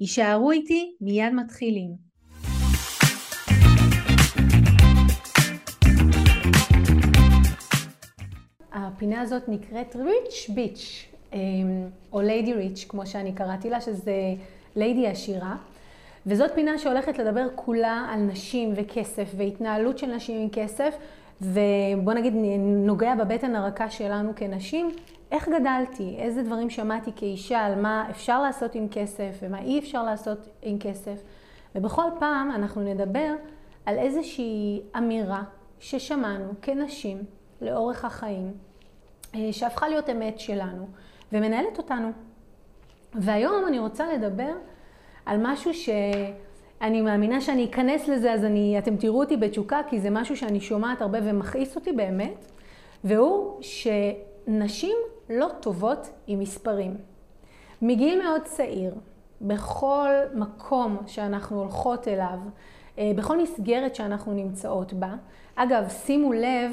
יישארו איתי, מיד מתחילים. הפינה הזאת נקראת ריץ' ביץ', אמ, או ליידי ריץ', כמו שאני קראתי לה, שזה ליידי עשירה. וזאת פינה שהולכת לדבר כולה על נשים וכסף והתנהלות של נשים עם כסף, ובוא נגיד נוגע בבטן הרכה שלנו כנשים, איך גדלתי, איזה דברים שמעתי כאישה על מה אפשר לעשות עם כסף ומה אי אפשר לעשות עם כסף. ובכל פעם אנחנו נדבר על איזושהי אמירה ששמענו כנשים לאורך החיים, אה, שהפכה להיות אמת שלנו ומנהלת אותנו. והיום אני רוצה לדבר על משהו שאני מאמינה שאני אכנס לזה, אז אני, אתם תראו אותי בתשוקה, כי זה משהו שאני שומעת הרבה ומכעיס אותי באמת, והוא שנשים לא טובות עם מספרים. מגיל מאוד צעיר, בכל מקום שאנחנו הולכות אליו, אה, בכל מסגרת שאנחנו נמצאות בה, אגב, שימו לב,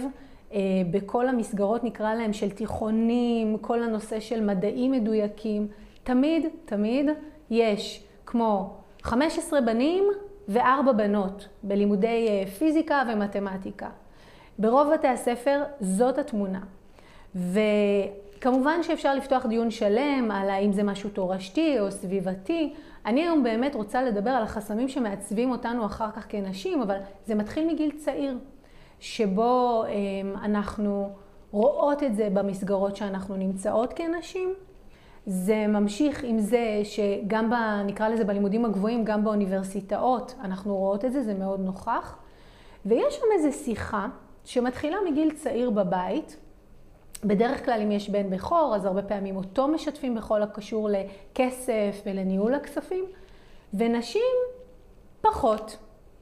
אה, בכל המסגרות נקרא להם של תיכונים, כל הנושא של מדעים מדויקים, תמיד, תמיד יש כמו 15 בנים וארבע בנות בלימודי אה, פיזיקה ומתמטיקה. ברוב בתי הספר זאת התמונה. וכמובן שאפשר לפתוח דיון שלם על האם זה משהו תורשתי או סביבתי. אני היום באמת רוצה לדבר על החסמים שמעצבים אותנו אחר כך כנשים, אבל זה מתחיל מגיל צעיר, שבו אה, אנחנו רואות את זה במסגרות שאנחנו נמצאות כנשים. זה ממשיך עם זה שגם, ב, נקרא לזה בלימודים הגבוהים, גם באוניברסיטאות, אנחנו רואות את זה, זה מאוד נוכח. ויש שם איזו שיחה שמתחילה מגיל צעיר בבית. בדרך כלל אם יש בן בכור, אז הרבה פעמים אותו משתפים בכל הקשור לכסף ולניהול הכספים. ונשים פחות.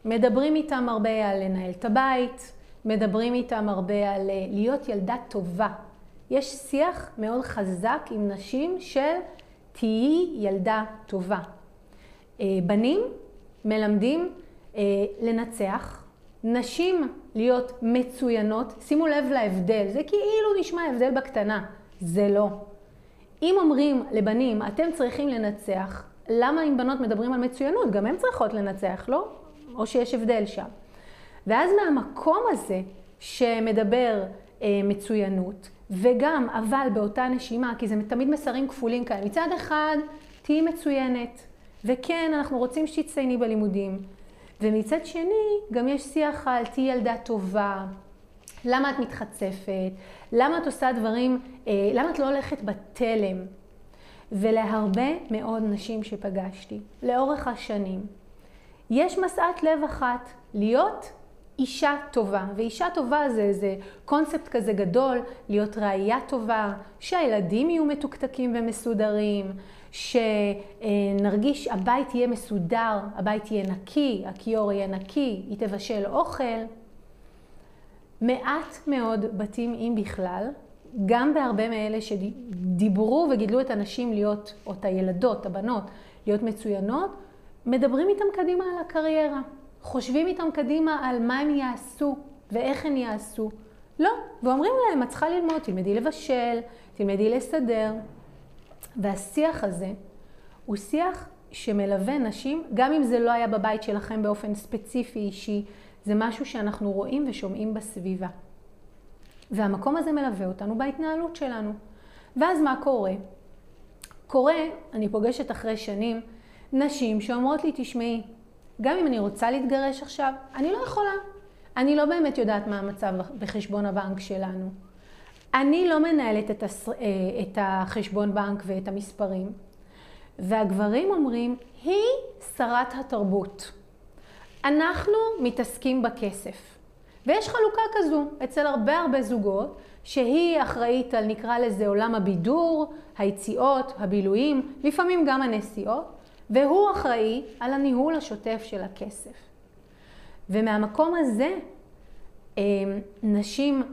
מדברים איתם הרבה על לנהל את הבית, מדברים איתם הרבה על אה, להיות ילדה טובה, יש שיח מאוד חזק עם נשים של תהיי ילדה טובה. אה, בנים מלמדים אה, לנצח, נשים להיות מצוינות, שימו לב להבדל, זה כאילו נשמע הבדל בקטנה, זה לא. אם אומרים לבנים, אתם צריכים לנצח, למה אם בנות מדברים על מצוינות? גם הן צריכות לנצח, לא? או שיש הבדל שם. ואז מהמקום הזה שמדבר אה, מצוינות, וגם, אבל באותה נשימה, כי זה תמיד מסרים כפולים כאלה. מצד אחד, תהיי מצוינת, וכן, אנחנו רוצים שתצטייני בלימודים. ומצד שני, גם יש שיח על תהיי ילדה טובה, למה את מתחצפת, למה את עושה דברים, אה, למה את לא הולכת בתלם. ולהרבה מאוד נשים שפגשתי, לאורך השנים, יש משאת לב אחת, להיות אישה טובה, ואישה טובה זה איזה קונספט כזה גדול, להיות ראייה טובה, שהילדים יהיו מתוקתקים ומסודרים, שנרגיש, הבית יהיה מסודר, הבית יהיה נקי, הכיור יהיה נקי, היא תבשל אוכל. מעט מאוד בתים, אם בכלל, גם בהרבה מאלה שדיברו וגידלו את הנשים להיות, או את הילדות, הבנות, להיות מצוינות, מדברים איתם קדימה על הקריירה. חושבים איתם קדימה על מה הם יעשו ואיך הם יעשו. לא, ואומרים להם, את צריכה ללמוד, תלמדי לבשל, תלמדי לסדר. והשיח הזה הוא שיח שמלווה נשים, גם אם זה לא היה בבית שלכם באופן ספציפי אישי, זה משהו שאנחנו רואים ושומעים בסביבה. והמקום הזה מלווה אותנו בהתנהלות שלנו. ואז מה קורה? קורה, אני פוגשת אחרי שנים, נשים שאומרות לי, תשמעי, גם אם אני רוצה להתגרש עכשיו, אני לא יכולה. אני לא באמת יודעת מה המצב בחשבון הבנק שלנו. אני לא מנהלת את, הס... אה, את החשבון בנק ואת המספרים. והגברים אומרים, היא שרת התרבות. אנחנו מתעסקים בכסף. ויש חלוקה כזו אצל הרבה הרבה זוגות, שהיא אחראית על, נקרא לזה, עולם הבידור, היציאות, הבילויים, לפעמים גם הנסיעות, והוא אחראי על הניהול השוטף של הכסף. ומהמקום הזה אה, נשים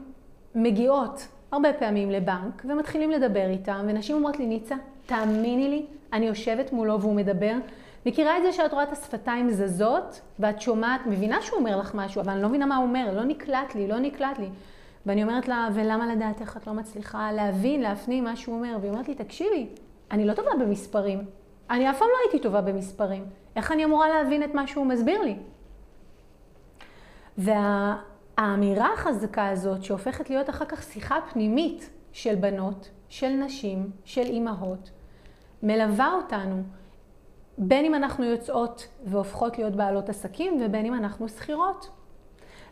מגיעות הרבה פעמים לבנק ומתחילים לדבר איתם, ונשים אומרות לי, ניצה, תאמיני לי, אני יושבת מולו והוא מדבר. מכירה את זה שאת רואה את השפתיים זזות, ואת שומעת, מבינה שהוא אומר לך משהו, אבל אני לא מבינה מה הוא אומר, לא נקלט לי, לא נקלט לי. ואני אומרת לה, ולמה לדעתך את לא מצליחה להבין, להפנים מה שהוא אומר? והיא אומרת לי, תקשיבי, אני לא טובה במספרים. אני אף פעם לא הייתי טובה במספרים. איך אני אמורה להבין את מה שהוא מסביר לי? והאמירה החזקה הזאת, שהופכת להיות אחר כך שיחה פנימית של בנות, של נשים, של אימהות, מלווה אותנו, בין אם אנחנו יוצאות והופכות להיות בעלות עסקים ובין אם אנחנו שכירות.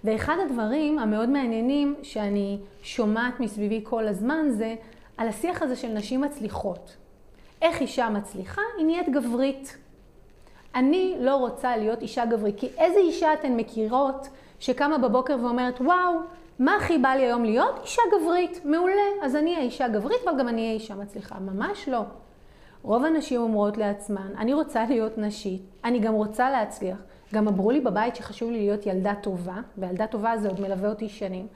ואחד הדברים המאוד מעניינים שאני שומעת מסביבי כל הזמן זה על השיח הזה של נשים מצליחות. איך אישה מצליחה? היא נהיית גברית. אני לא רוצה להיות אישה גברית, כי איזה אישה אתן מכירות שקמה בבוקר ואומרת, וואו, מה הכי בא לי היום להיות? אישה גברית. מעולה. אז אני אהיה אישה גברית, אבל גם אני אהיה אישה מצליחה. ממש לא. רוב הנשים אומרות לעצמן, אני רוצה להיות נשית, אני גם רוצה להצליח. גם אמרו לי בבית שחשוב לי להיות ילדה טובה, וילדה טובה זה עוד מלווה אותי שנים.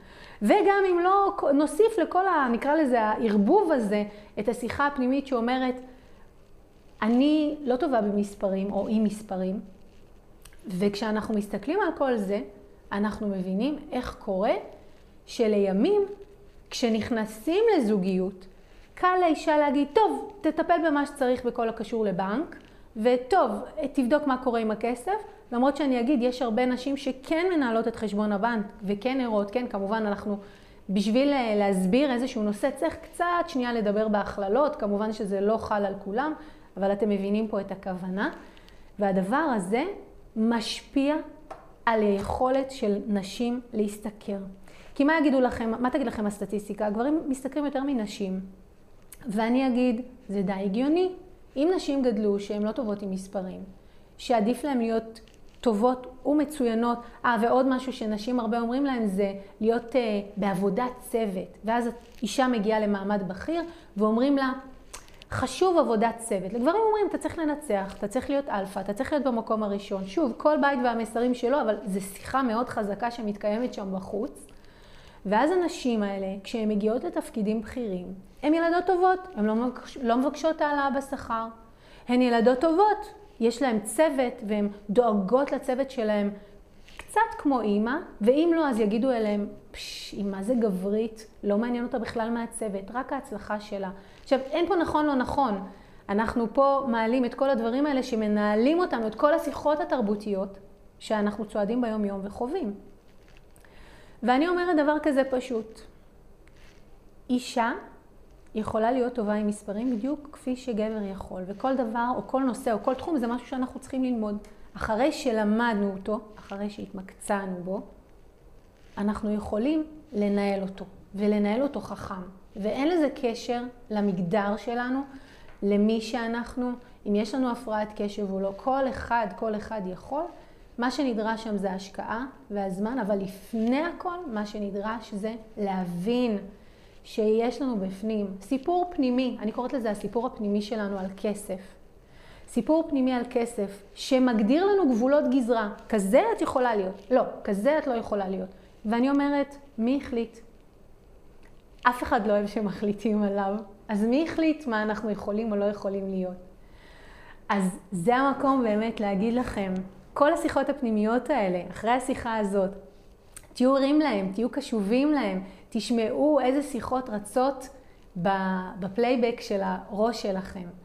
וגם אם לא נוסיף לכל, ה, נקרא לזה, הערבוב הזה, את השיחה הפנימית שאומרת, אני לא טובה במספרים או עם מספרים, וכשאנחנו מסתכלים על כל זה, אנחנו מבינים איך קורה שלימים, כשנכנסים לזוגיות, קל לאישה להגיד, טוב, תטפל במה שצריך בכל הקשור לבנק, וטוב, תבדוק מה קורה עם הכסף, למרות שאני אגיד, יש הרבה נשים שכן מנהלות את חשבון הבנק וכן ערות, כן, כמובן אנחנו, בשביל להסביר איזשהו נושא צריך קצת שנייה לדבר בהכללות, כמובן שזה לא חל על כולם, אבל אתם מבינים פה את הכוונה. והדבר הזה משפיע על היכולת של נשים להשתכר. כי מה יגידו לכם, מה תגיד לכם הסטטיסטיקה? הגברים משתכרים יותר מנשים. ואני אגיד, זה די הגיוני. אם נשים גדלו שהן לא טובות עם מספרים, שעדיף להן להיות טובות ומצוינות, אה, ועוד משהו שנשים הרבה אומרים להן זה להיות אה, בעבודת צוות. ואז אישה מגיעה למעמד בכיר ואומרים לה, חשוב עבודת צוות. לגברים אומרים, אתה צריך לנצח, אתה צריך להיות אלפא, אתה צריך להיות במקום הראשון. שוב, כל בית והמסרים שלו, אבל זו שיחה מאוד חזקה שמתקיימת שם בחוץ. ואז הנשים האלה, כשהן מגיעות לתפקידים בכירים, הן ילדות טובות, הן לא, מבקש, לא מבקשות העלאה בשכר. הן ילדות טובות, יש להן צוות והן דואגות לצוות שלהן קצת כמו אימא, ואם לא אז יגידו אליהם, פשש, מה זה גברית, לא מעניין אותה בכלל מהצוות, רק ההצלחה שלה. עכשיו, אין פה נכון לא נכון. אנחנו פה מעלים את כל הדברים האלה שמנהלים אותנו, את כל השיחות התרבותיות שאנחנו צועדים ביום יום וחווים. ואני אומרת דבר כזה פשוט. אישה יכולה להיות טובה עם מספרים בדיוק כפי שגבר יכול, וכל דבר או כל נושא או כל תחום זה משהו שאנחנו צריכים ללמוד. אחרי שלמדנו אותו, אחרי שהתמקצענו בו, אנחנו יכולים לנהל אותו, ולנהל אותו חכם. ואין לזה קשר למגדר שלנו, למי שאנחנו, אם יש לנו הפרעת קשב או לא. כל אחד, כל אחד יכול. מה שנדרש שם זה השקעה והזמן, אבל לפני הכל, מה שנדרש זה להבין שיש לנו בפנים סיפור פנימי, אני קוראת לזה הסיפור הפנימי שלנו על כסף. סיפור פנימי על כסף, שמגדיר לנו גבולות גזרה. כזה את יכולה להיות. לא, כזה את לא יכולה להיות. ואני אומרת, מי החליט? אף אחד לא אוהב שמחליטים עליו. אז מי החליט מה אנחנו יכולים או לא יכולים להיות? אז זה המקום באמת להגיד לכם, כל השיחות הפנימיות האלה, אחרי השיחה הזאת, תהיו ערים להם, תהיו קשובים להם, תשמעו איזה שיחות רצות בפלייבק של הראש שלכם.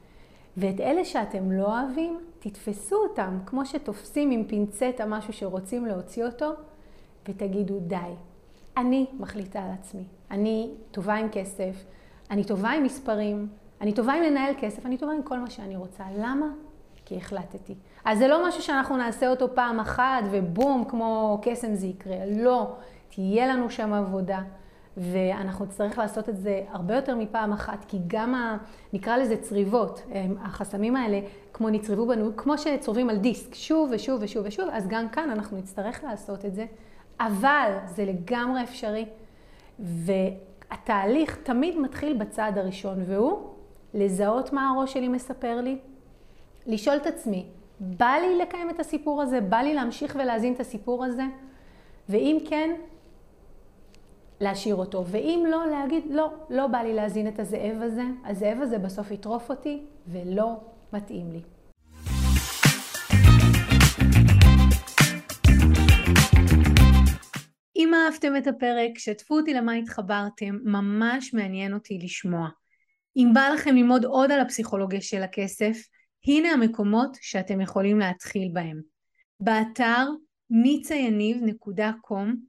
ואת אלה שאתם לא אוהבים, תתפסו אותם כמו שתופסים עם פינצטה משהו שרוצים להוציא אותו, ותגידו די, אני מחליטה על עצמי. אני טובה עם כסף, אני טובה עם מספרים, אני טובה עם לנהל כסף, אני טובה עם כל מה שאני רוצה. למה? כי החלטתי. אז זה לא משהו שאנחנו נעשה אותו פעם אחת ובום, כמו קסם זה יקרה. לא, תהיה לנו שם עבודה. ואנחנו נצטרך לעשות את זה הרבה יותר מפעם אחת, כי גם, ה, נקרא לזה צריבות, החסמים האלה, כמו נצרבו בנו, כמו שצורבים על דיסק, שוב ושוב ושוב ושוב, אז גם כאן אנחנו נצטרך לעשות את זה, אבל זה לגמרי אפשרי, והתהליך תמיד מתחיל בצעד הראשון, והוא לזהות מה הראש שלי מספר לי, לשאול את עצמי, בא לי לקיים את הסיפור הזה? בא לי להמשיך ולהזין את הסיפור הזה? ואם כן, להשאיר אותו. ואם לא, להגיד, לא, לא בא לי להזין את הזאב הזה, הזאב הזה בסוף יטרוף אותי ולא מתאים לי. אם אהבתם את הפרק, שתפו אותי למה התחברתם, ממש מעניין אותי לשמוע. אם בא לכם ללמוד עוד על הפסיכולוגיה של הכסף, הנה המקומות שאתם יכולים להתחיל בהם. באתר ניצayaniv.com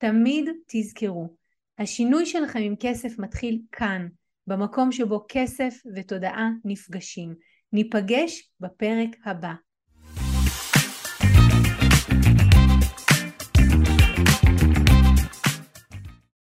תמיד תזכרו, השינוי שלכם עם כסף מתחיל כאן, במקום שבו כסף ותודעה נפגשים. ניפגש בפרק הבא.